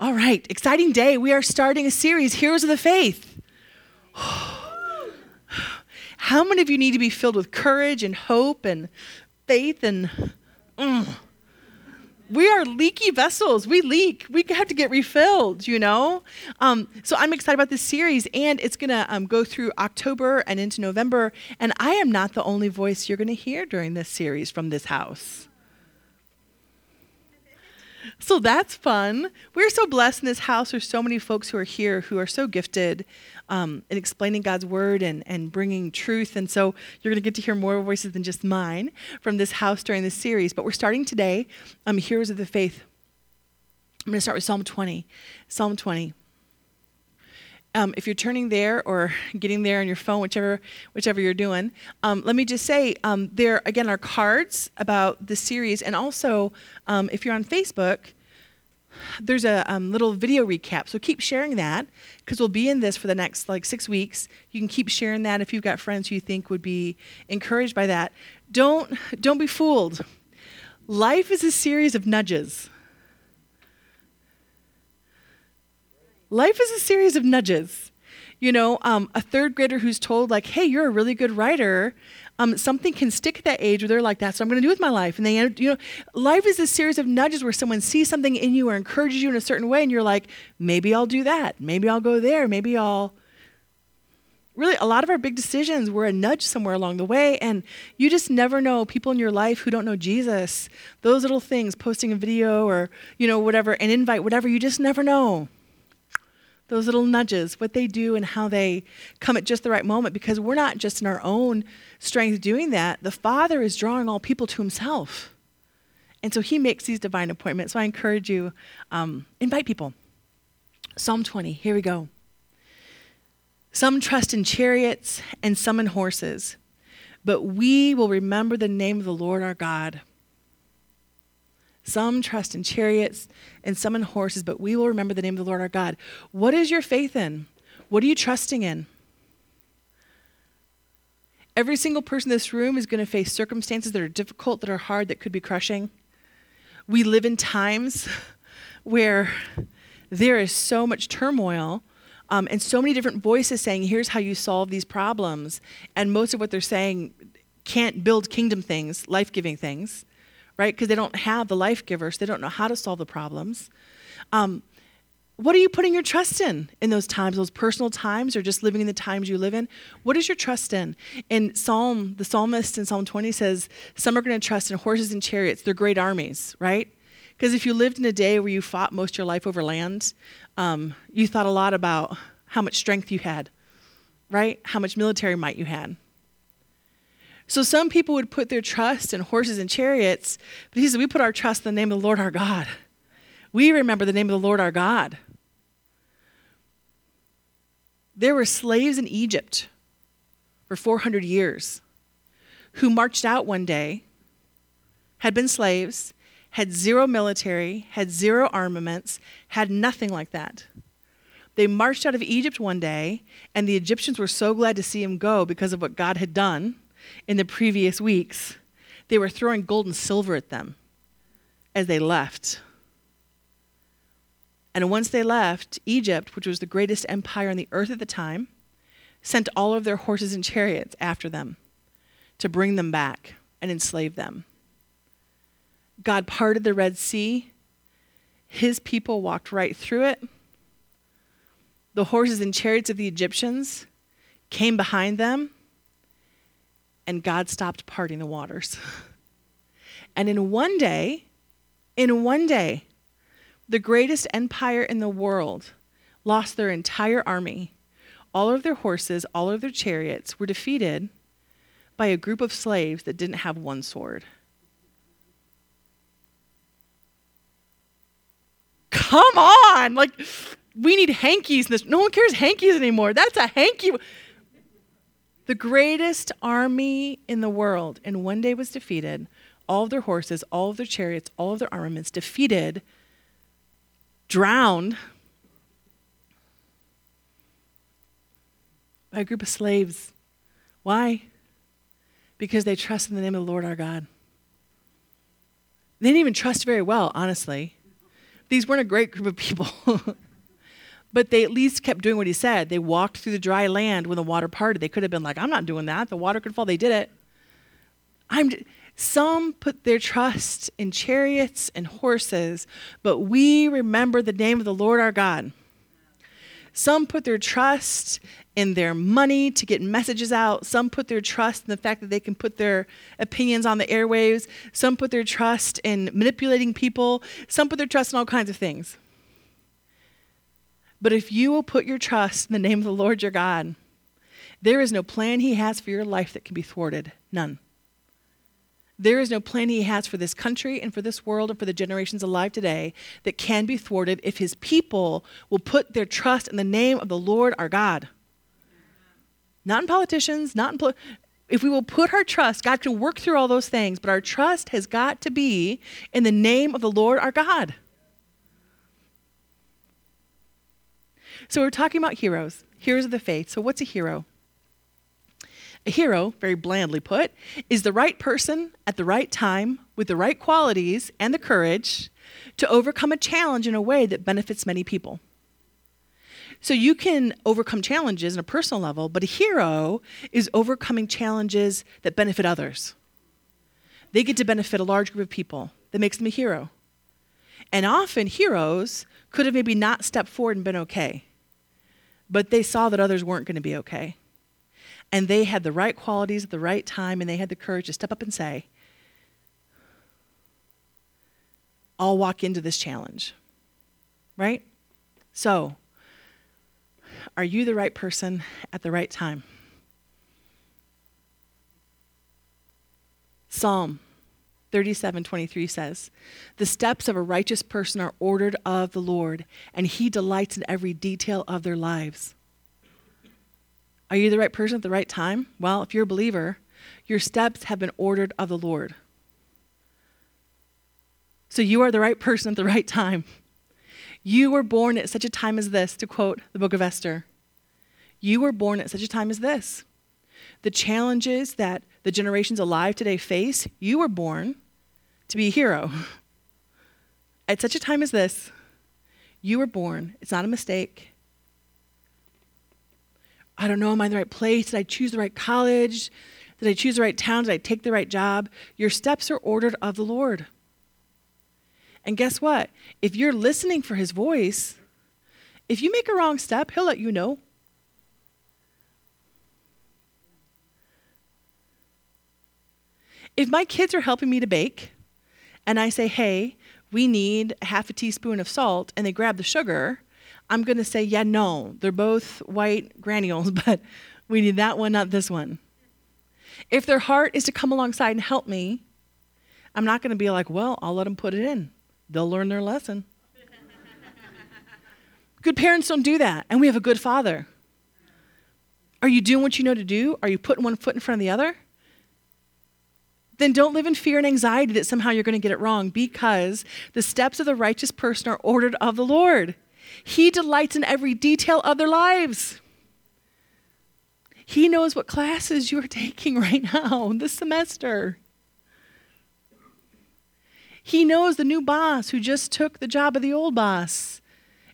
All right, exciting day. We are starting a series, Heroes of the Faith. How many of you need to be filled with courage and hope and faith and. Mm. We are leaky vessels. We leak. We have to get refilled, you know? Um, so I'm excited about this series, and it's going to um, go through October and into November. And I am not the only voice you're going to hear during this series from this house. So that's fun. We're so blessed in this house. There's so many folks who are here who are so gifted um, in explaining God's word and, and bringing truth. And so you're going to get to hear more voices than just mine from this house during this series. But we're starting today, um, Heroes of the Faith. I'm going to start with Psalm 20. Psalm 20. Um, if you're turning there or getting there on your phone, whichever whichever you're doing, um, let me just say um, there again are cards about the series, and also um, if you're on Facebook, there's a um, little video recap. So keep sharing that because we'll be in this for the next like six weeks. You can keep sharing that if you've got friends who you think would be encouraged by that. Don't don't be fooled. Life is a series of nudges. Life is a series of nudges. You know, um, a third grader who's told, like, hey, you're a really good writer, um, something can stick at that age where they're like, that's what I'm going to do with my life. And they, you know, life is a series of nudges where someone sees something in you or encourages you in a certain way, and you're like, maybe I'll do that. Maybe I'll go there. Maybe I'll. Really, a lot of our big decisions were a nudge somewhere along the way, and you just never know people in your life who don't know Jesus. Those little things, posting a video or, you know, whatever, an invite, whatever, you just never know those little nudges, what they do and how they come at just the right moment, because we're not just in our own strength doing that. The Father is drawing all people to Himself. And so He makes these divine appointments. So I encourage you, um, invite people. Psalm 20, here we go. Some trust in chariots and some in horses, but we will remember the name of the Lord our God. Some trust in chariots and some in horses, but we will remember the name of the Lord our God. What is your faith in? What are you trusting in? Every single person in this room is going to face circumstances that are difficult, that are hard, that could be crushing. We live in times where there is so much turmoil um, and so many different voices saying, here's how you solve these problems. And most of what they're saying can't build kingdom things, life giving things right? Because they don't have the life givers, they don't know how to solve the problems. Um, what are you putting your trust in in those times, those personal times, or just living in the times you live in? What is your trust in? In Psalm, the psalmist in Psalm 20 says, Some are going to trust in horses and chariots. They're great armies, right? Because if you lived in a day where you fought most of your life over land, um, you thought a lot about how much strength you had, right? How much military might you had. So some people would put their trust in horses and chariots, but he said, We put our trust in the name of the Lord our God. We remember the name of the Lord our God. There were slaves in Egypt for 400 years who marched out one day, had been slaves, had zero military, had zero armaments, had nothing like that. They marched out of Egypt one day, and the Egyptians were so glad to see him go because of what God had done in the previous weeks, they were throwing gold and silver at them as they left. And once they left, Egypt, which was the greatest empire on the earth at the time, sent all of their horses and chariots after them to bring them back and enslave them. God parted the Red Sea. His people walked right through it. The horses and chariots of the Egyptians came behind them and God stopped parting the waters. and in one day, in one day, the greatest empire in the world lost their entire army. All of their horses, all of their chariots were defeated by a group of slaves that didn't have one sword. Come on! Like, we need hankies. No one cares hankies anymore. That's a hanky the greatest army in the world in one day was defeated. All of their horses, all of their chariots, all of their armaments defeated, drowned by a group of slaves. Why? Because they trust in the name of the Lord our God. They didn't even trust very well, honestly. these weren't a great group of people. but they at least kept doing what he said. They walked through the dry land when the water parted. They could have been like, I'm not doing that. The water could fall. They did it. I'm some put their trust in chariots and horses, but we remember the name of the Lord our God. Some put their trust in their money to get messages out. Some put their trust in the fact that they can put their opinions on the airwaves. Some put their trust in manipulating people. Some put their trust in all kinds of things. But if you will put your trust in the name of the Lord your God, there is no plan he has for your life that can be thwarted. None. There is no plan he has for this country and for this world and for the generations alive today that can be thwarted if his people will put their trust in the name of the Lord our God. Not in politicians, not in. Pol- if we will put our trust, God can work through all those things, but our trust has got to be in the name of the Lord our God. So we're talking about heroes, heroes of the faith. So, what's a hero? A hero, very blandly put, is the right person at the right time with the right qualities and the courage to overcome a challenge in a way that benefits many people. So you can overcome challenges on a personal level, but a hero is overcoming challenges that benefit others. They get to benefit a large group of people. That makes them a hero. And often heroes could have maybe not stepped forward and been okay, but they saw that others weren't going to be okay. And they had the right qualities at the right time, and they had the courage to step up and say, I'll walk into this challenge. Right? So, are you the right person at the right time? Psalm 37:23 says, "The steps of a righteous person are ordered of the Lord, and he delights in every detail of their lives." Are you the right person at the right time? Well, if you're a believer, your steps have been ordered of the Lord. So you are the right person at the right time. You were born at such a time as this, to quote the book of Esther. You were born at such a time as this. The challenges that the generations alive today face, you were born to be a hero. At such a time as this, you were born. It's not a mistake. I don't know, am I in the right place? Did I choose the right college? Did I choose the right town? Did I take the right job? Your steps are ordered of the Lord. And guess what? If you're listening for his voice, if you make a wrong step, he'll let you know. If my kids are helping me to bake and I say, hey, we need a half a teaspoon of salt, and they grab the sugar, I'm going to say, yeah, no, they're both white granules, but we need that one, not this one. If their heart is to come alongside and help me, I'm not going to be like, well, I'll let them put it in. They'll learn their lesson. good parents don't do that, and we have a good father. Are you doing what you know to do? Are you putting one foot in front of the other? Then don't live in fear and anxiety that somehow you're going to get it wrong because the steps of the righteous person are ordered of the Lord. He delights in every detail of their lives. He knows what classes you're taking right now this semester. He knows the new boss who just took the job of the old boss.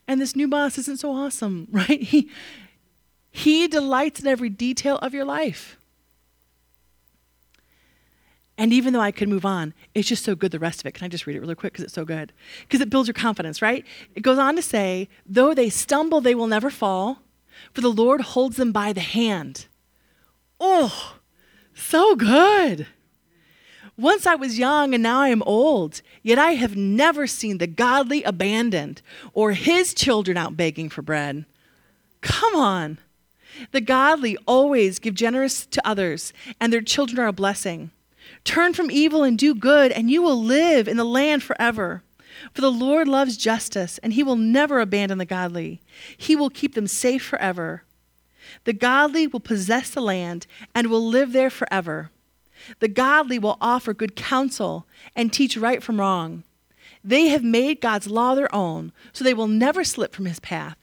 And this new boss isn't so awesome, right? He, he delights in every detail of your life. And even though I could move on, it's just so good, the rest of it. Can I just read it really quick because it's so good? Because it builds your confidence, right? It goes on to say, though they stumble, they will never fall, for the Lord holds them by the hand. Oh, so good. Once I was young and now I am old, yet I have never seen the godly abandoned or his children out begging for bread. Come on. The godly always give generous to others, and their children are a blessing. Turn from evil and do good, and you will live in the land forever. For the Lord loves justice, and he will never abandon the godly. He will keep them safe forever. The godly will possess the land and will live there forever. The godly will offer good counsel and teach right from wrong. They have made God's law their own, so they will never slip from his path.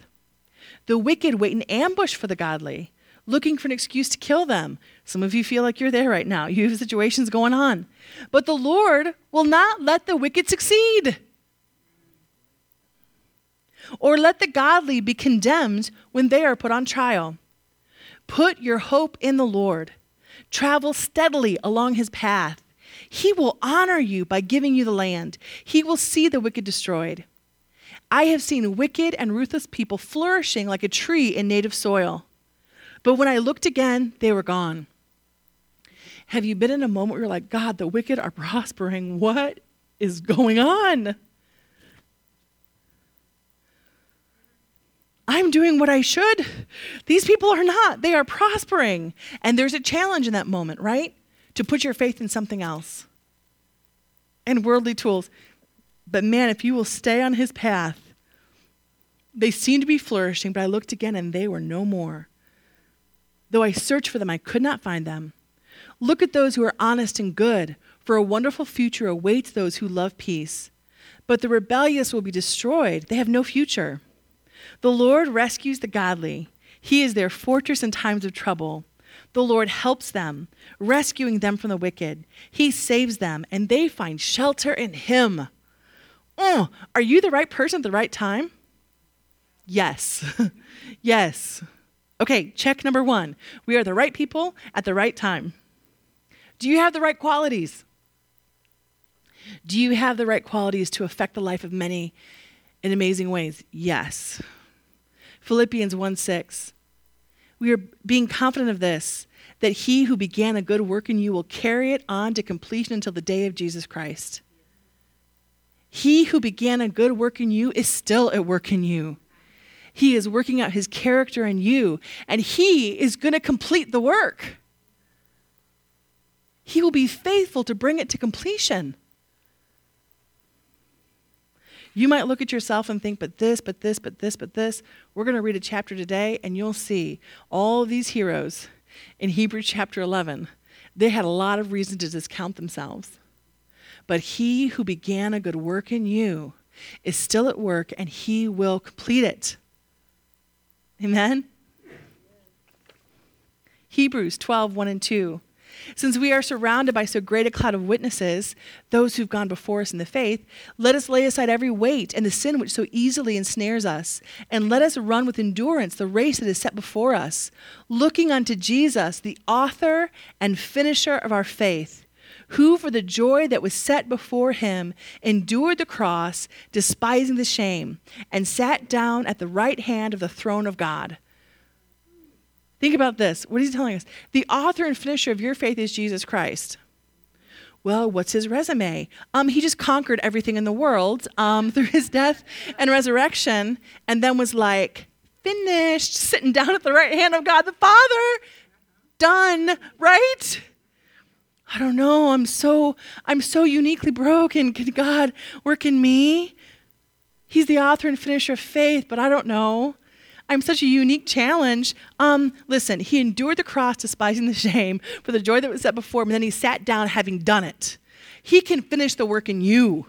The wicked wait in ambush for the godly looking for an excuse to kill them. Some of you feel like you're there right now. You have situations going on. But the Lord will not let the wicked succeed. or let the godly be condemned when they are put on trial. Put your hope in the Lord. Travel steadily along his path. He will honor you by giving you the land. He will see the wicked destroyed. I have seen wicked and ruthless people flourishing like a tree in native soil. But when I looked again, they were gone. Have you been in a moment where you're like, God, the wicked are prospering? What is going on? I'm doing what I should. These people are not. They are prospering. And there's a challenge in that moment, right? To put your faith in something else and worldly tools. But man, if you will stay on his path, they seem to be flourishing, but I looked again and they were no more. Though I searched for them, I could not find them. Look at those who are honest and good, for a wonderful future awaits those who love peace. But the rebellious will be destroyed, they have no future. The Lord rescues the godly, He is their fortress in times of trouble. The Lord helps them, rescuing them from the wicked. He saves them, and they find shelter in Him. Oh, are you the right person at the right time? Yes. yes. Okay, check number one. We are the right people at the right time. Do you have the right qualities? Do you have the right qualities to affect the life of many in amazing ways? Yes. Philippians 1 6. We are being confident of this, that he who began a good work in you will carry it on to completion until the day of Jesus Christ. He who began a good work in you is still at work in you. He is working out his character in you, and he is going to complete the work. He will be faithful to bring it to completion. You might look at yourself and think, but this, but this, but this, but this. We're going to read a chapter today, and you'll see all these heroes in Hebrews chapter 11. They had a lot of reason to discount themselves. But he who began a good work in you is still at work, and he will complete it. Amen? Hebrews 12, 1 and 2. Since we are surrounded by so great a cloud of witnesses, those who've gone before us in the faith, let us lay aside every weight and the sin which so easily ensnares us, and let us run with endurance the race that is set before us, looking unto Jesus, the author and finisher of our faith, who for the joy that was set before him endured the cross, despising the shame, and sat down at the right hand of the throne of God. Think about this. What is he telling us? The author and finisher of your faith is Jesus Christ. Well, what's his resume? Um, he just conquered everything in the world um, through his death and resurrection, and then was like, finished, sitting down at the right hand of God the Father. Done, right? I don't know. I'm so I'm so uniquely broken. Can God work in me? He's the author and finisher of faith, but I don't know. I'm such a unique challenge. Um, listen, he endured the cross, despising the shame, for the joy that was set before him, and then he sat down having done it. He can finish the work in you.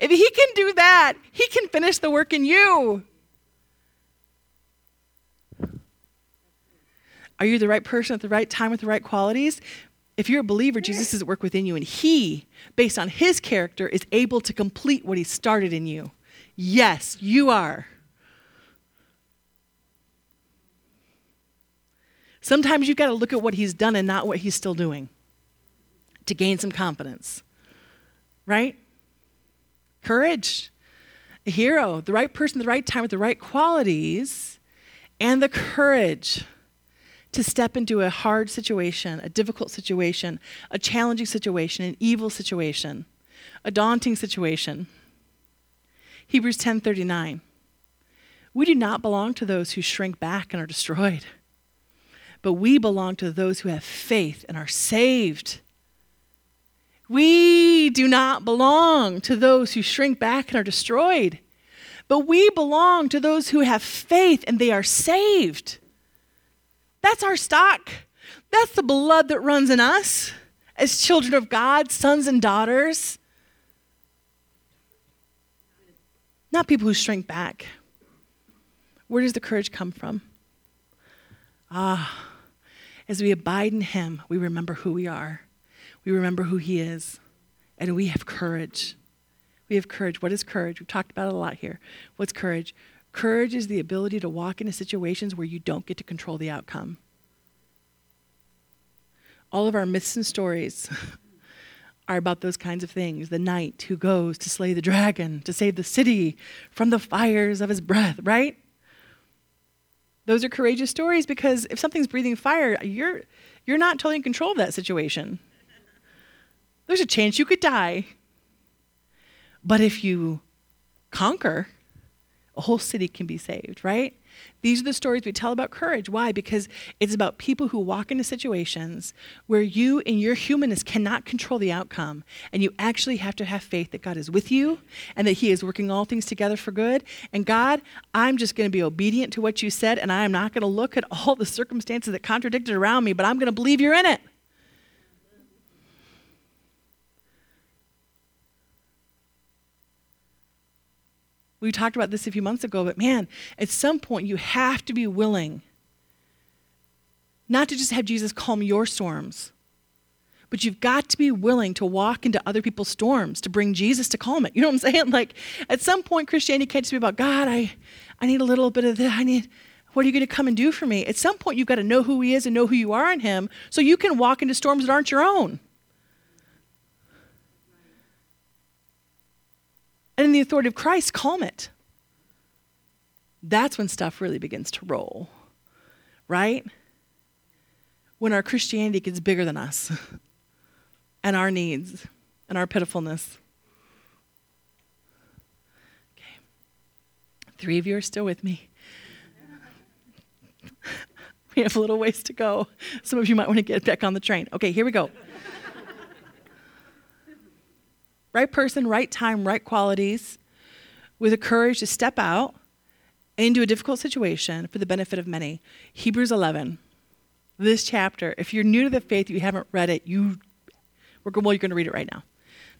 If he can do that, he can finish the work in you. Are you the right person at the right time with the right qualities? If you're a believer, Jesus is at work within you, and he, based on his character, is able to complete what he started in you. Yes, you are. Sometimes you've got to look at what he's done and not what he's still doing to gain some confidence. Right? Courage. A hero, the right person at the right time with the right qualities, and the courage to step into a hard situation, a difficult situation, a challenging situation, an evil situation, a daunting situation. Hebrews 10:39. We do not belong to those who shrink back and are destroyed, but we belong to those who have faith and are saved. We do not belong to those who shrink back and are destroyed, but we belong to those who have faith and they are saved. That's our stock. That's the blood that runs in us as children of God, sons and daughters. not people who shrink back. Where does the courage come from? Ah, as we abide in Him, we remember who we are, we remember who He is, and we have courage. We have courage. What is courage? We've talked about it a lot here. What's courage? Courage is the ability to walk into situations where you don't get to control the outcome. All of our myths and stories are about those kinds of things. The knight who goes to slay the dragon, to save the city from the fires of his breath, right? Those are courageous stories because if something's breathing fire, you're, you're not totally in control of that situation. There's a chance you could die. But if you conquer, a whole city can be saved, right? These are the stories we tell about courage. Why? Because it's about people who walk into situations where you, in your humanness, cannot control the outcome. And you actually have to have faith that God is with you and that He is working all things together for good. And God, I'm just going to be obedient to what you said, and I am not going to look at all the circumstances that contradicted around me, but I'm going to believe you're in it. We talked about this a few months ago, but man, at some point you have to be willing not to just have Jesus calm your storms, but you've got to be willing to walk into other people's storms to bring Jesus to calm it. You know what I'm saying? Like at some point, Christianity can't just be about God. I, I need a little bit of this. I need. What are you going to come and do for me? At some point, you've got to know who He is and know who you are in Him, so you can walk into storms that aren't your own. And in the authority of Christ, calm it. That's when stuff really begins to roll, right? When our Christianity gets bigger than us and our needs and our pitifulness. Okay. Three of you are still with me. we have a little ways to go. Some of you might want to get back on the train. Okay, here we go. Right person, right time, right qualities, with the courage to step out into a difficult situation for the benefit of many. Hebrews 11. This chapter, if you're new to the faith, you haven't read it, you well, you're going to read it right now.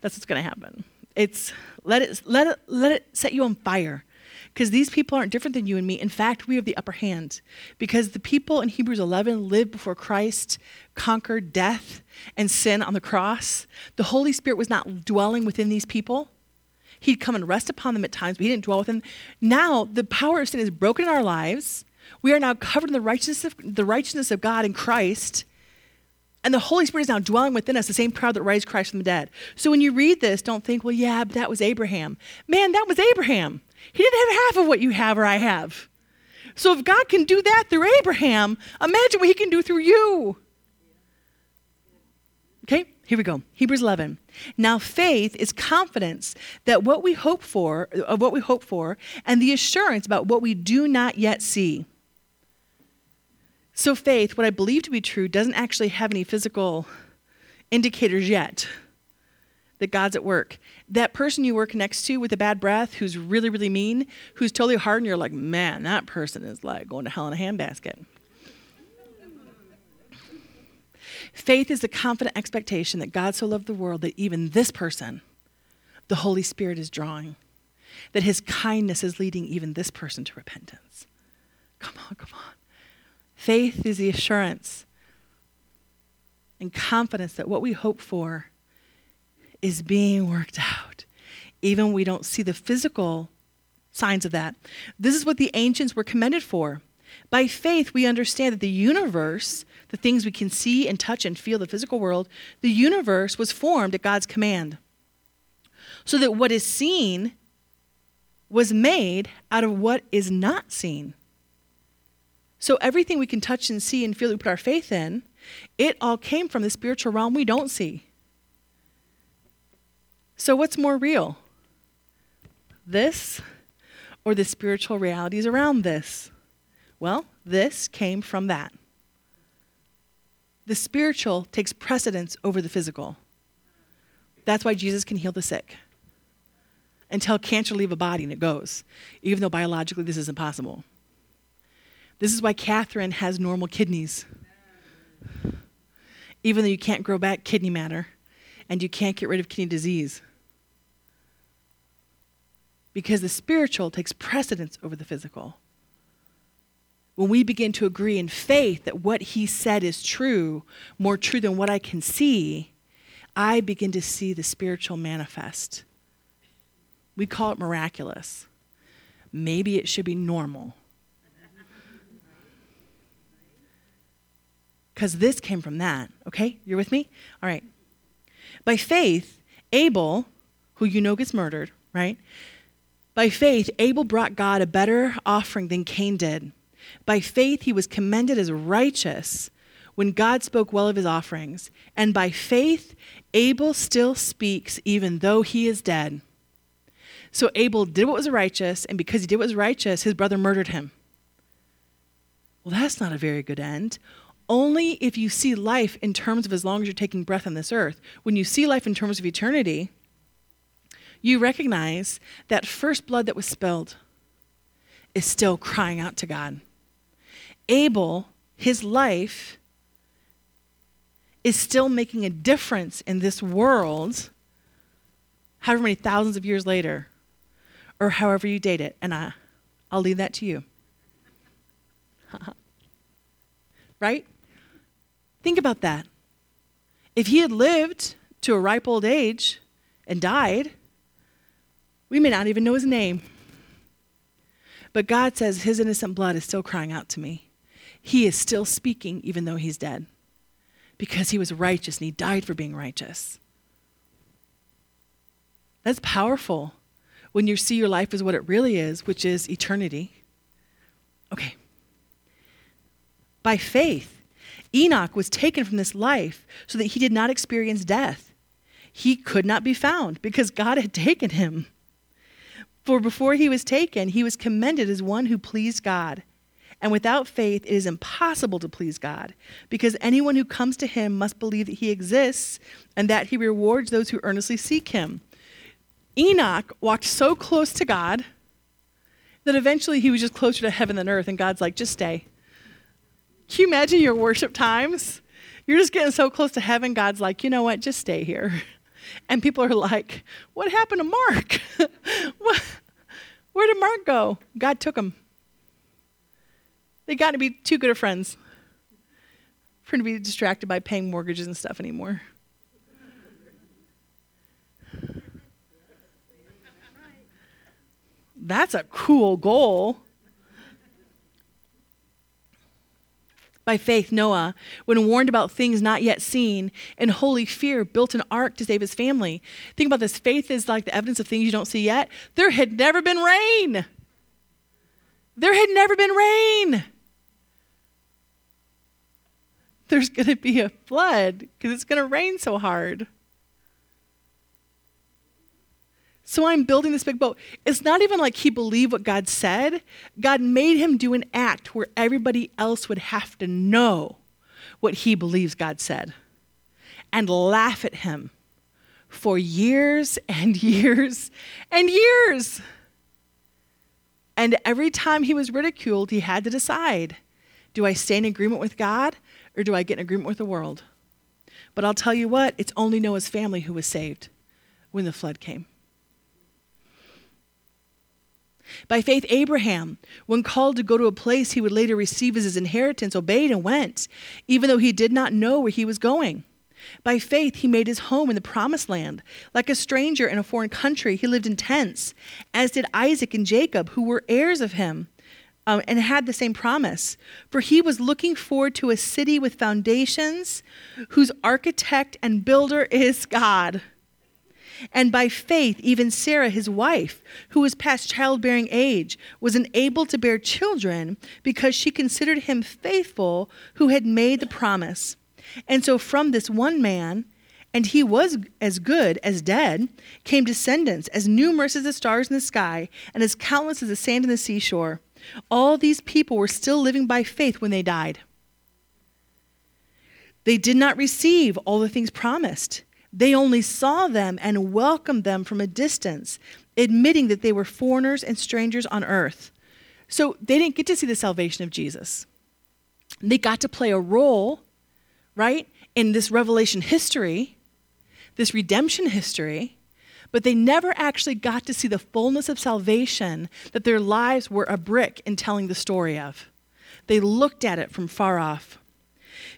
That's what's going to happen. It's let it let it let it set you on fire. Because these people aren't different than you and me. In fact, we have the upper hand. Because the people in Hebrews 11 lived before Christ conquered death and sin on the cross. The Holy Spirit was not dwelling within these people. He'd come and rest upon them at times, but he didn't dwell with them. Now the power of sin is broken in our lives. We are now covered in the righteousness of, the righteousness of God in Christ. And the Holy Spirit is now dwelling within us, the same power that raised Christ from the dead. So when you read this, don't think, well, yeah, but that was Abraham. Man, that was Abraham. He didn't have half of what you have or I have. So if God can do that through Abraham, imagine what he can do through you. Okay, here we go. Hebrews 11. Now faith is confidence that what we hope for, of what we hope for, and the assurance about what we do not yet see. So faith, what I believe to be true, doesn't actually have any physical indicators yet that God's at work. That person you work next to with a bad breath, who's really, really mean, who's totally hard, and you're like, man, that person is like going to hell in a handbasket. Faith is the confident expectation that God so loved the world that even this person, the Holy Spirit is drawing, that his kindness is leading even this person to repentance. Come on, come on. Faith is the assurance and confidence that what we hope for is being worked out, even we don't see the physical signs of that. This is what the ancients were commended for. By faith, we understand that the universe the things we can see and touch and feel, the physical world, the universe was formed at God's command. So that what is seen was made out of what is not seen. So everything we can touch and see and feel we put our faith in, it all came from the spiritual realm we don't see. So what's more real? This or the spiritual realities around this? Well, this came from that the spiritual takes precedence over the physical. That's why Jesus can heal the sick. Until cancer leave a body and it goes, even though biologically this is impossible. This is why Catherine has normal kidneys. Even though you can't grow back kidney matter and you can't get rid of kidney disease. Because the spiritual takes precedence over the physical when we begin to agree in faith that what he said is true, more true than what I can see, I begin to see the spiritual manifest. We call it miraculous. Maybe it should be normal. Because this came from that, okay? You're with me? All right. By faith, Abel, who you know gets murdered, right? By faith, Abel brought God a better offering than Cain did. By faith, he was commended as righteous when God spoke well of his offerings. And by faith, Abel still speaks even though he is dead. So Abel did what was righteous, and because he did what was righteous, his brother murdered him. Well, that's not a very good end. Only if you see life in terms of as long as you're taking breath on this earth. When you see life in terms of eternity, you recognize that first blood that was spilled is still crying out to God. Abel, his life, is still making a difference in this world, however many thousands of years later, or however you date it. And I, I'll leave that to you. right? Think about that. If he had lived to a ripe old age and died, we may not even know his name. But God says his innocent blood is still crying out to me. He is still speaking even though he's dead because he was righteous and he died for being righteous. That's powerful when you see your life as what it really is, which is eternity. Okay. By faith, Enoch was taken from this life so that he did not experience death. He could not be found because God had taken him. For before he was taken, he was commended as one who pleased God. And without faith, it is impossible to please God, because anyone who comes to him must believe that he exists and that he rewards those who earnestly seek him. Enoch walked so close to God that eventually he was just closer to heaven than earth, and God's like, just stay. Can you imagine your worship times? You're just getting so close to heaven, God's like, you know what, just stay here. And people are like, what happened to Mark? Where did Mark go? God took him. They got to be too good of friends for him to be distracted by paying mortgages and stuff anymore. That's a cool goal. By faith, Noah, when warned about things not yet seen, in holy fear, built an ark to save his family. Think about this faith is like the evidence of things you don't see yet. There had never been rain. There had never been rain there's going to be a flood because it's going to rain so hard. So I'm building this big boat. It's not even like he believed what God said. God made him do an act where everybody else would have to know what he believes God said and laugh at him for years and years and years. And every time he was ridiculed, he had to decide do I stay in agreement with God or do I get in agreement with the world? But I'll tell you what, it's only Noah's family who was saved when the flood came. By faith, Abraham, when called to go to a place he would later receive as his inheritance, obeyed and went, even though he did not know where he was going. By faith, he made his home in the promised land. Like a stranger in a foreign country, he lived in tents, as did Isaac and Jacob, who were heirs of him um, and had the same promise. For he was looking forward to a city with foundations, whose architect and builder is God. And by faith, even Sarah, his wife, who was past childbearing age, was enabled to bear children because she considered him faithful who had made the promise. And so from this one man, and he was as good as dead, came descendants as numerous as the stars in the sky and as countless as the sand in the seashore. All these people were still living by faith when they died. They did not receive all the things promised. They only saw them and welcomed them from a distance, admitting that they were foreigners and strangers on earth. So they didn't get to see the salvation of Jesus. They got to play a role, right, in this revelation history, this redemption history, but they never actually got to see the fullness of salvation that their lives were a brick in telling the story of. They looked at it from far off.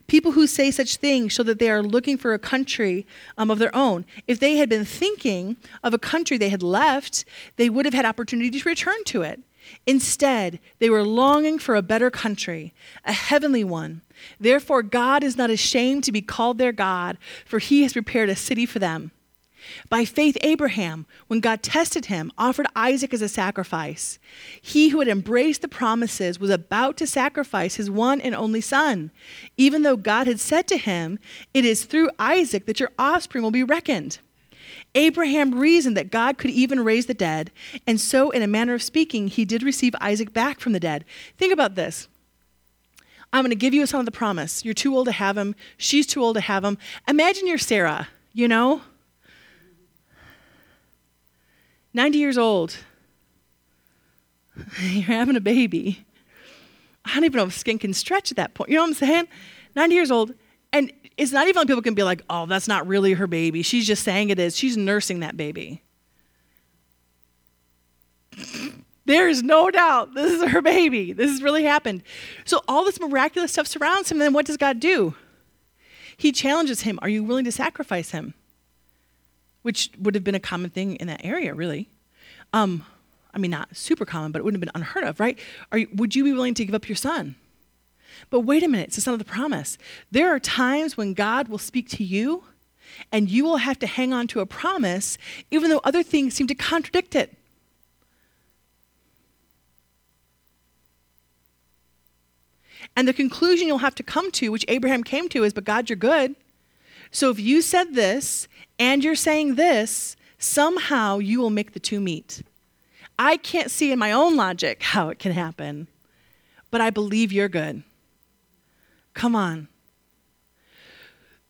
People who say such things show that they are looking for a country um, of their own. If they had been thinking of a country they had left, they would have had opportunity to return to it. Instead, they were longing for a better country, a heavenly one. Therefore, God is not ashamed to be called their God, for he has prepared a city for them. By faith, Abraham, when God tested him, offered Isaac as a sacrifice. He who had embraced the promises was about to sacrifice his one and only son, even though God had said to him, It is through Isaac that your offspring will be reckoned. Abraham reasoned that God could even raise the dead, and so, in a manner of speaking, he did receive Isaac back from the dead. Think about this. I'm going to give you a son of the promise. You're too old to have him. She's too old to have him. Imagine you're Sarah, you know? 90 years old. You're having a baby. I don't even know if skin can stretch at that point. You know what I'm saying? 90 years old. And it's not even like people can be like, oh, that's not really her baby. She's just saying it is. She's nursing that baby. There's no doubt this is her baby. This has really happened. So all this miraculous stuff surrounds him. And then what does God do? He challenges him Are you willing to sacrifice him? Which would have been a common thing in that area, really. Um, I mean, not super common, but it wouldn't have been unheard of, right? Are you, would you be willing to give up your son? But wait a minute, it's the son of the promise. There are times when God will speak to you and you will have to hang on to a promise even though other things seem to contradict it. And the conclusion you'll have to come to, which Abraham came to, is, But God, you're good. So if you said this and you're saying this, somehow you will make the two meet. I can't see in my own logic how it can happen, but I believe you're good. Come on.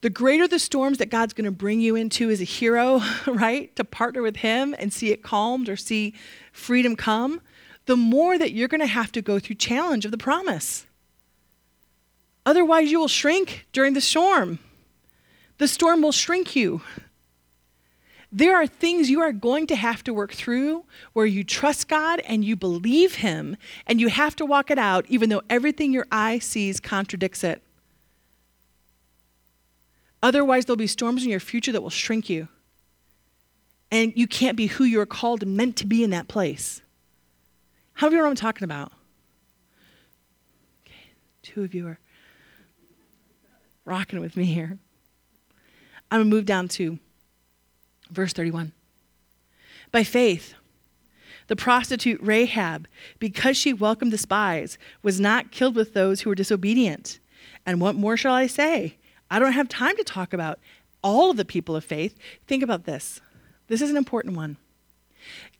The greater the storms that God's going to bring you into as a hero, right, to partner with Him and see it calmed or see freedom come, the more that you're going to have to go through challenge of the promise. Otherwise, you will shrink during the storm. The storm will shrink you. There are things you are going to have to work through where you trust God and you believe Him, and you have to walk it out even though everything your eye sees contradicts it. Otherwise, there'll be storms in your future that will shrink you. And you can't be who you are called and meant to be in that place. How do you know what I'm talking about? Okay, two of you are rocking with me here. I'm going to move down to verse 31. By faith, the prostitute Rahab, because she welcomed the spies, was not killed with those who were disobedient. And what more shall I say? I don't have time to talk about all of the people of faith. Think about this. This is an important one.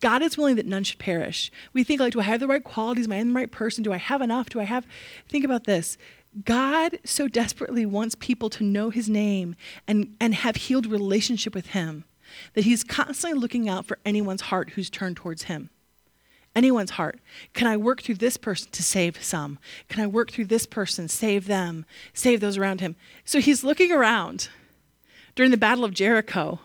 God is willing that none should perish. We think like, do I have the right qualities? Am I the right person? Do I have enough? Do I have? Think about this. God so desperately wants people to know his name and, and have healed relationship with him that he's constantly looking out for anyone's heart who's turned towards him. Anyone's heart. Can I work through this person to save some? Can I work through this person, save them, save those around him? So he's looking around during the Battle of Jericho.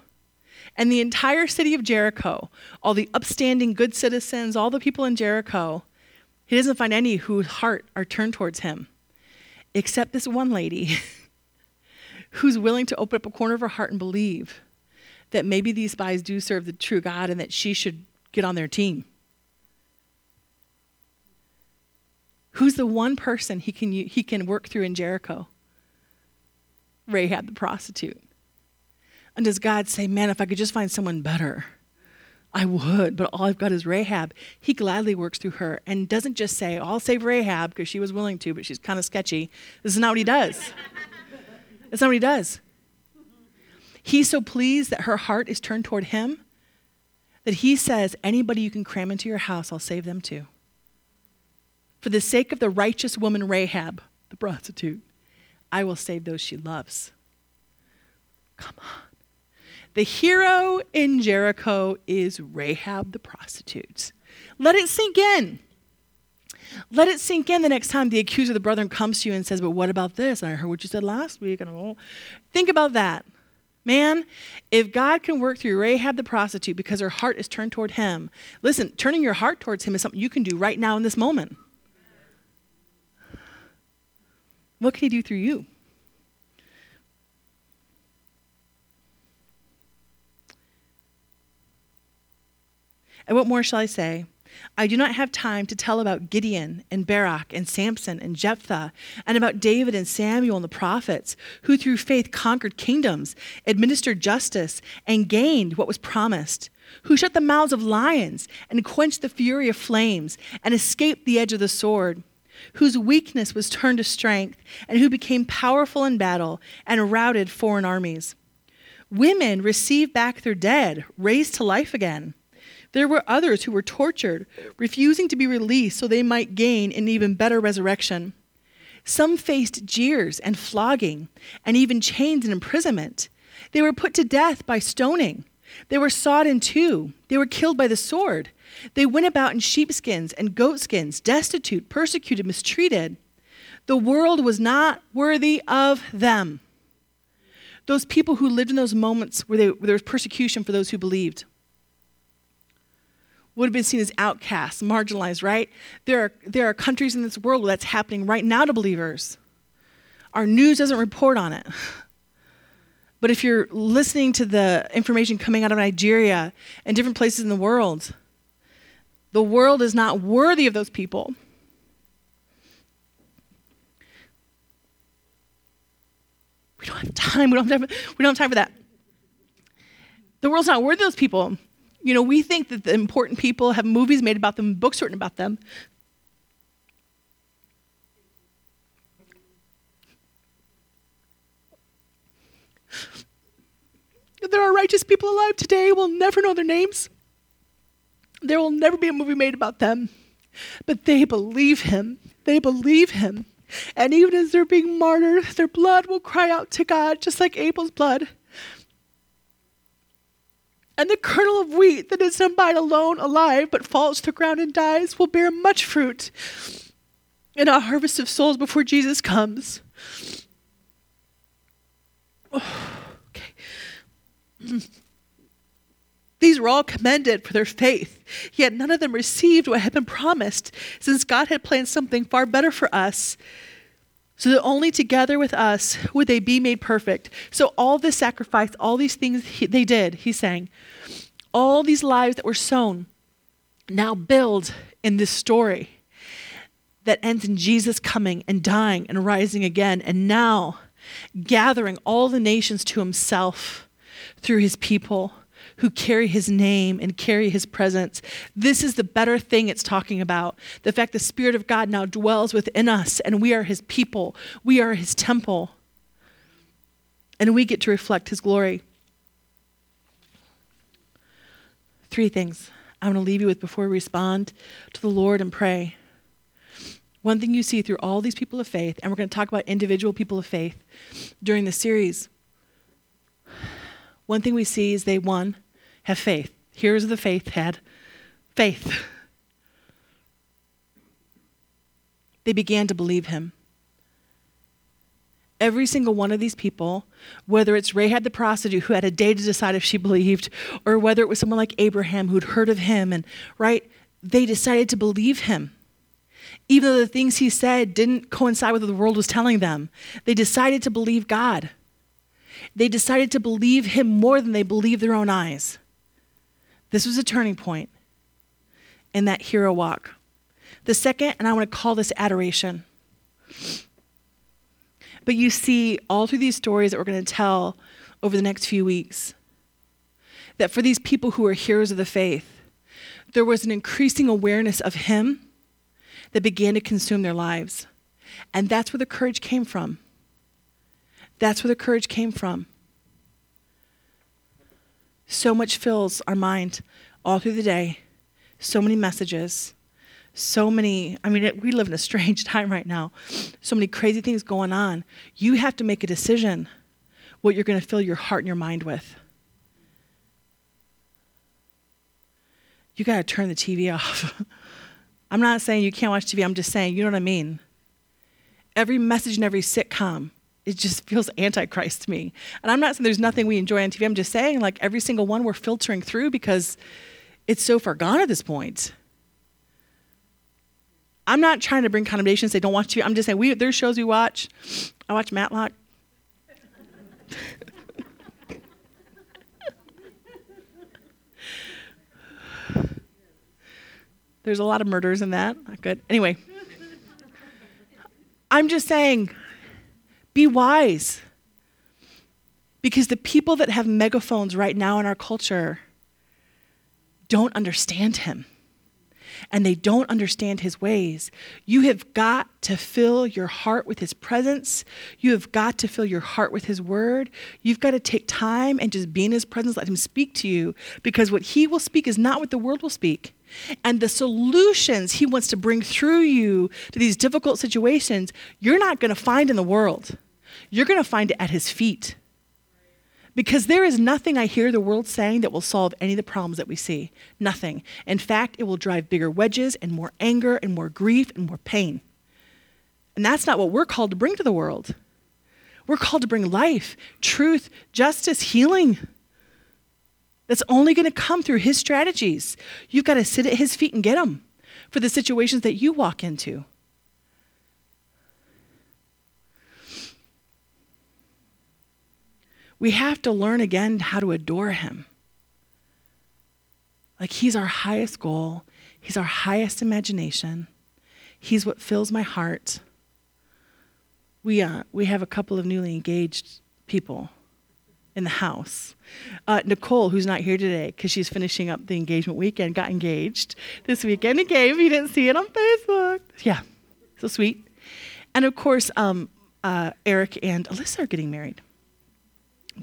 And the entire city of Jericho, all the upstanding good citizens, all the people in Jericho, he doesn't find any whose heart are turned towards him except this one lady who's willing to open up a corner of her heart and believe that maybe these spies do serve the true God and that she should get on their team. Who's the one person he can, he can work through in Jericho? Rahab the prostitute. And does God say, man, if I could just find someone better? I would, but all I've got is Rahab. He gladly works through her and doesn't just say, I'll save Rahab because she was willing to, but she's kind of sketchy. This is not what he does. That's not what he does. He's so pleased that her heart is turned toward him that he says, Anybody you can cram into your house, I'll save them too. For the sake of the righteous woman Rahab, the prostitute, I will save those she loves. Come on. The hero in Jericho is Rahab the prostitute. Let it sink in. Let it sink in the next time the accuser of the brethren comes to you and says, But what about this? And I heard what you said last week. And oh, think about that. Man, if God can work through Rahab the prostitute because her heart is turned toward him, listen, turning your heart towards him is something you can do right now in this moment. What can he do through you? And what more shall I say? I do not have time to tell about Gideon and Barak and Samson and Jephthah, and about David and Samuel and the prophets, who through faith conquered kingdoms, administered justice, and gained what was promised, who shut the mouths of lions and quenched the fury of flames, and escaped the edge of the sword, whose weakness was turned to strength, and who became powerful in battle and routed foreign armies. Women received back their dead, raised to life again. There were others who were tortured, refusing to be released so they might gain an even better resurrection. Some faced jeers and flogging, and even chains and imprisonment. They were put to death by stoning. They were sawed in two. They were killed by the sword. They went about in sheepskins and goatskins, destitute, persecuted, mistreated. The world was not worthy of them. Those people who lived in those moments where, they, where there was persecution for those who believed would have been seen as outcasts, marginalized, right? There are, there are countries in this world where that's happening right now to believers. Our news doesn't report on it. But if you're listening to the information coming out of Nigeria and different places in the world, the world is not worthy of those people. We don't have time. We don't have time, we don't have time for that. The world's not worthy of those people. You know, we think that the important people have movies made about them, books written about them. There are righteous people alive today. We'll never know their names. There will never be a movie made about them. But they believe him. They believe him. And even as they're being martyred, their blood will cry out to God, just like Abel's blood. And the kernel of wheat that is abide alone alive but falls to the ground and dies will bear much fruit in a harvest of souls before Jesus comes. Oh, okay. These were all commended for their faith, yet none of them received what had been promised, since God had planned something far better for us so that only together with us would they be made perfect. So, all this sacrifice, all these things he, they did, he's saying, all these lives that were sown now build in this story that ends in Jesus coming and dying and rising again, and now gathering all the nations to himself through his people who carry his name and carry his presence. This is the better thing it's talking about. The fact the Spirit of God now dwells within us and we are his people, we are his temple, and we get to reflect his glory. Three things I'm going to leave you with before we respond to the Lord and pray. One thing you see through all these people of faith, and we're going to talk about individual people of faith during the series. One thing we see is they, one, have faith. Here's the faith had faith. They began to believe him. Every single one of these people, whether it's Rahab the prostitute who had a day to decide if she believed, or whether it was someone like Abraham who'd heard of him, and right, they decided to believe him. Even though the things he said didn't coincide with what the world was telling them, they decided to believe God. They decided to believe him more than they believed their own eyes. This was a turning point in that hero walk. The second, and I want to call this adoration. But you see all through these stories that we're going to tell over the next few weeks that for these people who are heroes of the faith, there was an increasing awareness of Him that began to consume their lives. And that's where the courage came from. That's where the courage came from so much fills our mind all through the day, so many messages, so many. I mean, it, we live in a strange time right now, so many crazy things going on. You have to make a decision what you're going to fill your heart and your mind with. You got to turn the TV off. I'm not saying you can't watch TV, I'm just saying, you know what I mean? Every message and every sitcom it just feels antichrist to me. And I'm not saying there's nothing we enjoy on TV. I'm just saying, like, every single one we're filtering through because it's so far gone at this point. I'm not trying to bring condemnation and say don't watch TV. I'm just saying we there's shows we watch. I watch Matlock. There's a lot of murders in that. Not good. Anyway, I'm just saying, be wise. Because the people that have megaphones right now in our culture don't understand him and they don't understand his ways. You have got to fill your heart with his presence. You have got to fill your heart with his word. You've got to take time and just be in his presence, let him speak to you, because what he will speak is not what the world will speak. And the solutions he wants to bring through you to these difficult situations, you're not going to find in the world. You're going to find it at his feet. Because there is nothing I hear the world saying that will solve any of the problems that we see. Nothing. In fact, it will drive bigger wedges and more anger and more grief and more pain. And that's not what we're called to bring to the world. We're called to bring life, truth, justice, healing. That's only going to come through his strategies. You've got to sit at his feet and get them for the situations that you walk into. We have to learn again how to adore him. Like he's our highest goal, he's our highest imagination, he's what fills my heart. We, uh, we have a couple of newly engaged people in the house. Uh, Nicole, who's not here today because she's finishing up the engagement weekend, got engaged this weekend again. If you didn't see it on Facebook, yeah, so sweet. And of course, um, uh, Eric and Alyssa are getting married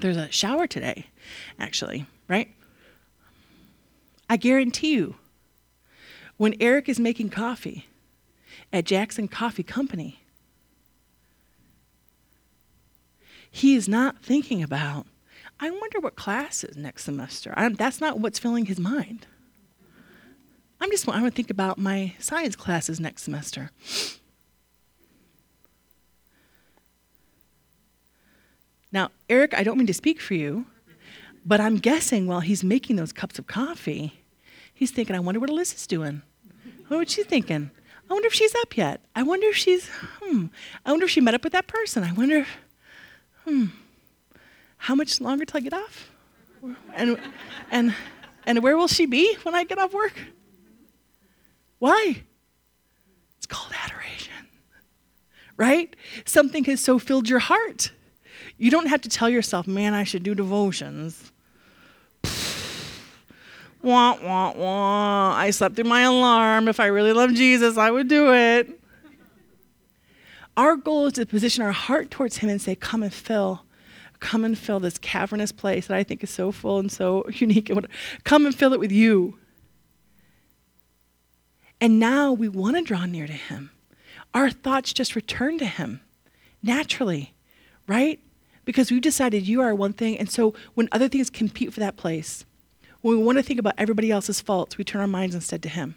there's a shower today, actually, right? I guarantee you, when Eric is making coffee at Jackson Coffee Company, he is not thinking about, I wonder what class is next semester. I, that's not what's filling his mind. I'm just, I want to think about my science classes next semester. Now, Eric, I don't mean to speak for you, but I'm guessing while he's making those cups of coffee, he's thinking, I wonder what Alyssa's doing. What's she thinking? I wonder if she's up yet. I wonder if she's, hmm, I wonder if she met up with that person. I wonder, hmm, how much longer till I get off? And, and, and where will she be when I get off work? Why? It's called adoration, right? Something has so filled your heart you don't have to tell yourself, man, I should do devotions. wah, wah, wah. I slept through my alarm. If I really love Jesus, I would do it. Our goal is to position our heart towards Him and say, Come and fill. Come and fill this cavernous place that I think is so full and so unique. Come and fill it with you. And now we want to draw near to Him. Our thoughts just return to Him naturally, right? Because we've decided you are one thing. And so when other things compete for that place, when we want to think about everybody else's faults, we turn our minds instead to Him.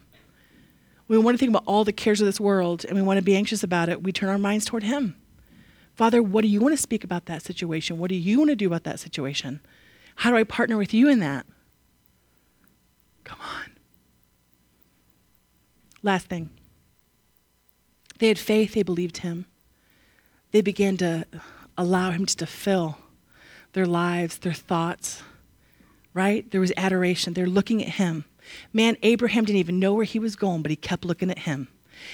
When we want to think about all the cares of this world and we want to be anxious about it, we turn our minds toward Him. Father, what do you want to speak about that situation? What do you want to do about that situation? How do I partner with you in that? Come on. Last thing. They had faith, they believed him. They began to allow Him to fill their lives, their thoughts, right? There was adoration. They're looking at Him. Man, Abraham didn't even know where he was going, but he kept looking at Him.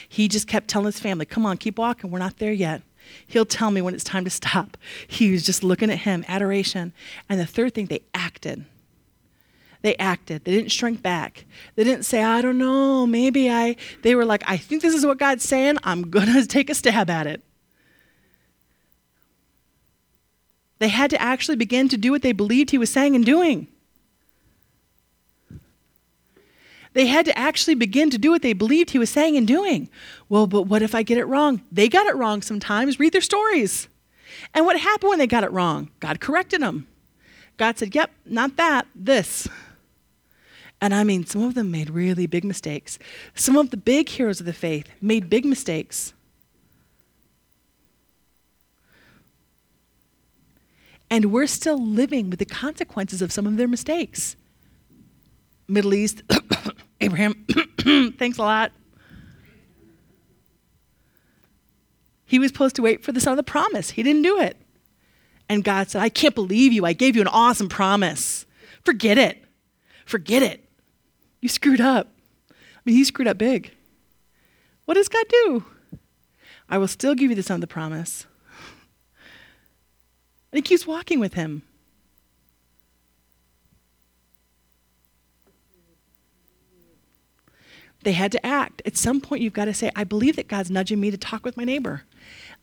He just kept telling his family, Come on, keep walking. We're not there yet. He'll tell me when it's time to stop. He was just looking at Him, adoration. And the third thing, they acted. They acted. They didn't shrink back. They didn't say, I don't know, maybe I. They were like, I think this is what God's saying. I'm to take a stab at it. They had to actually begin to do what they believed he was saying and doing. They had to actually begin to do what they believed he was saying and doing. Well, but what if I get it wrong? They got it wrong sometimes. Read their stories. And what happened when they got it wrong? God corrected them. God said, Yep, not that, this. And I mean, some of them made really big mistakes. Some of the big heroes of the faith made big mistakes. And we're still living with the consequences of some of their mistakes. Middle East, Abraham, thanks a lot. He was supposed to wait for the son of the promise. He didn't do it. And God said, I can't believe you. I gave you an awesome promise. Forget it. Forget it. You screwed up. I mean, he screwed up big. What does God do? I will still give you the son of the promise. He keeps walking with him. They had to act. At some point, you've got to say, I believe that God's nudging me to talk with my neighbor.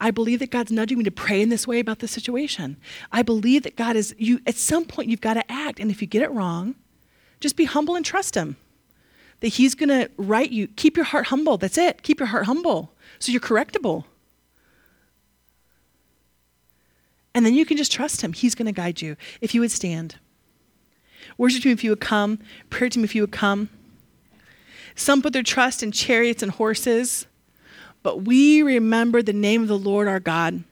I believe that God's nudging me to pray in this way about the situation. I believe that God is, you, at some point, you've got to act. And if you get it wrong, just be humble and trust Him. That He's going to right you. Keep your heart humble. That's it. Keep your heart humble so you're correctable. And then you can just trust Him. He's going to guide you. If you would stand, worship Him if you would come, prayer to Him if you would come. Some put their trust in chariots and horses, but we remember the name of the Lord our God.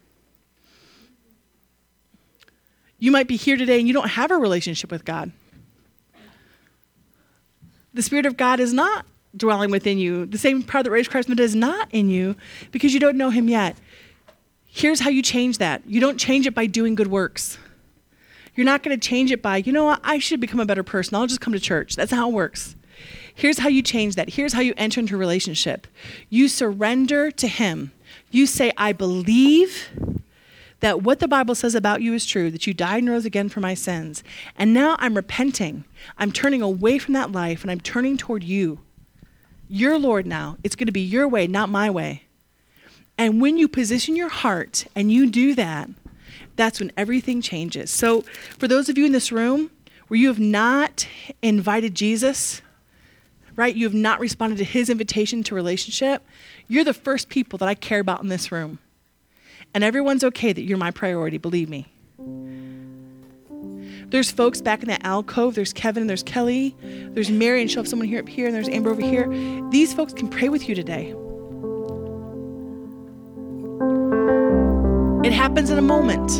You might be here today and you don't have a relationship with God. The Spirit of God is not dwelling within you. The same power that raised Christ from the dead is not in you because you don't know Him yet. Here's how you change that you don't change it by doing good works. You're not going to change it by, you know what, I should become a better person. I'll just come to church. That's how it works. Here's how you change that. Here's how you enter into a relationship. You surrender to Him. You say, I believe that what the Bible says about you is true, that you died and rose again for my sins. And now I'm repenting. I'm turning away from that life and I'm turning toward you. Your Lord now. It's going to be your way, not my way. And when you position your heart and you do that, that's when everything changes. So, for those of you in this room where you have not invited Jesus right? You have not responded to his invitation to relationship. You're the first people that I care about in this room. And everyone's okay that you're my priority, believe me. There's folks back in that alcove. There's Kevin there's Kelly. There's Mary and she'll have someone here up here, and there's Amber over here. These folks can pray with you today. Happens in a moment.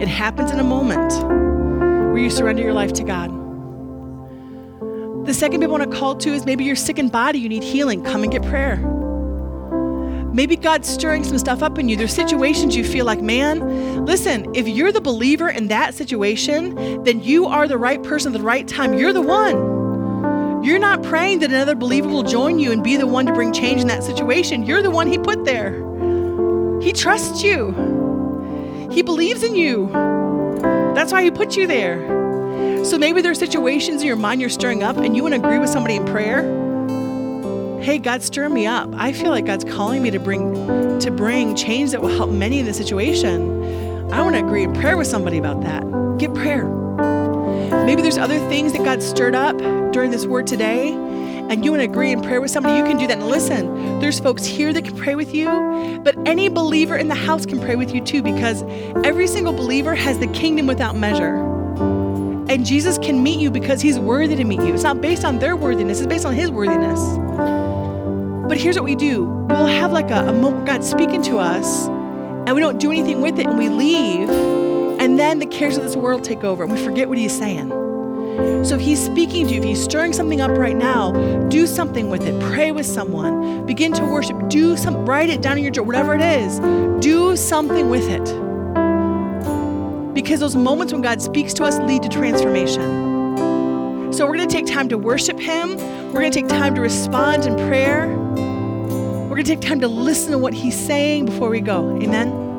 It happens in a moment where you surrender your life to God. The second people want to call to is maybe you're sick in body, you need healing. Come and get prayer. Maybe God's stirring some stuff up in you. There's situations you feel like, man, listen, if you're the believer in that situation, then you are the right person at the right time. You're the one. You're not praying that another believer will join you and be the one to bring change in that situation. You're the one He put there. He trusts you, He believes in you. That's why He put you there. So maybe there's situations in your mind you're stirring up and you want to agree with somebody in prayer. Hey, God, stir me up. I feel like God's calling me to bring to bring change that will help many in the situation. I want to agree in prayer with somebody about that. Get prayer. Maybe there's other things that God stirred up during this word today, and you want to agree in prayer with somebody, you can do that. And listen, there's folks here that can pray with you, but any believer in the house can pray with you too, because every single believer has the kingdom without measure. And Jesus can meet you because he's worthy to meet you. It's not based on their worthiness, it's based on his worthiness. But here's what we do we'll have like a, a moment God speaking to us, and we don't do anything with it, and we leave, and then the cares of this world take over, and we forget what he's saying. So if he's speaking to you, if he's stirring something up right now, do something with it. Pray with someone. Begin to worship. Do some write it down in your journal, whatever it is. Do something with it. Because those moments when God speaks to us lead to transformation. So we're going to take time to worship Him. We're going to take time to respond in prayer. We're going to take time to listen to what He's saying before we go. Amen.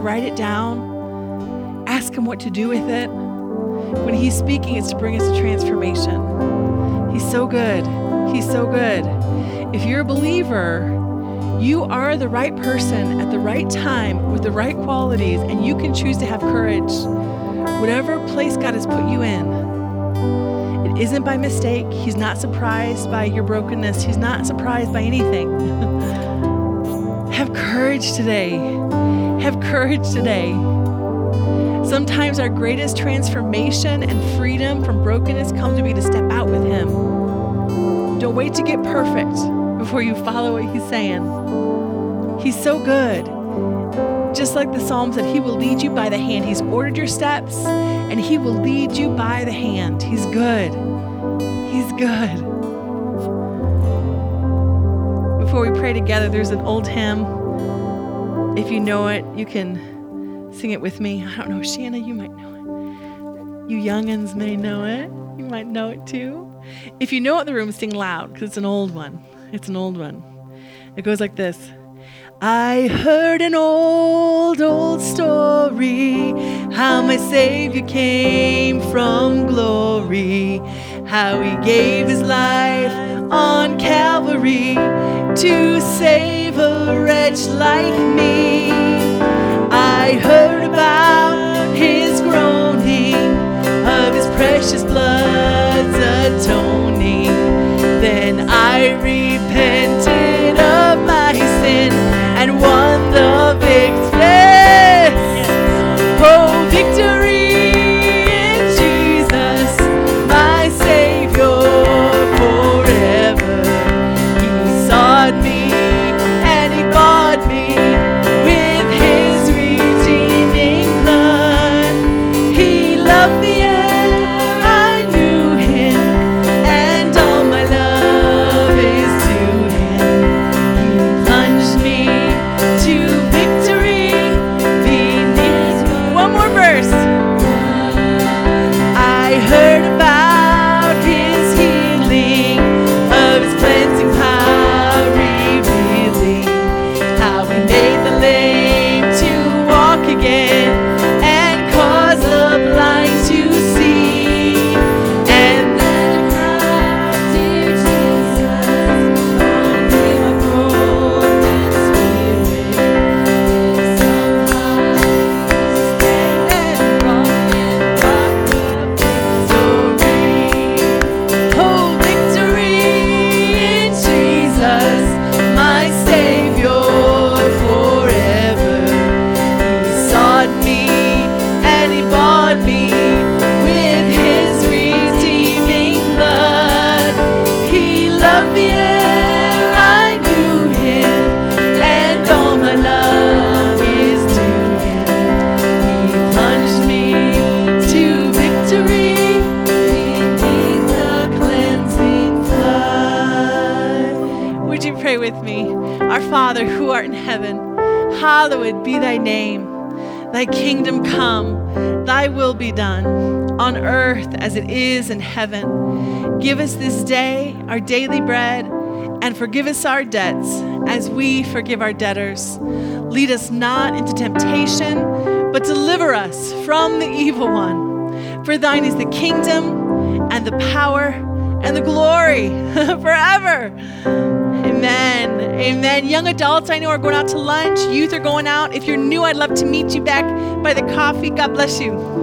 Write it down. Ask Him what to do with it. When He's speaking, it's to bring us to transformation. He's so good. He's so good. If you're a believer, you are the right person at the right time with the right qualities, and you can choose to have courage. Whatever place God has put you in, it isn't by mistake. He's not surprised by your brokenness, He's not surprised by anything. have courage today. Have courage today. Sometimes our greatest transformation and freedom from brokenness comes to be to step out with Him. Don't wait to get perfect before you follow what He's saying. He's so good. Just like the Psalm said, He will lead you by the hand. He's ordered your steps and He will lead you by the hand. He's good. He's good. Before we pray together, there's an old hymn. If you know it, you can sing it with me. I don't know, Shanna, you might know it. You youngins may know it. You might know it too. If you know it the room, sing loud because it's an old one. It's an old one. It goes like this. I heard an old, old story how my Savior came from glory, how he gave his life on Calvary to save a wretch like me. I heard about his groaning, of his precious blood's atoning. Then I repented Give us this day our daily bread, and forgive us our debts as we forgive our debtors. Lead us not into temptation, but deliver us from the evil one. For thine is the kingdom, and the power, and the glory forever. Amen. Amen. Young adults, I know are going out to lunch. Youth are going out. If you're new, I'd love to meet you back by the coffee. God bless you.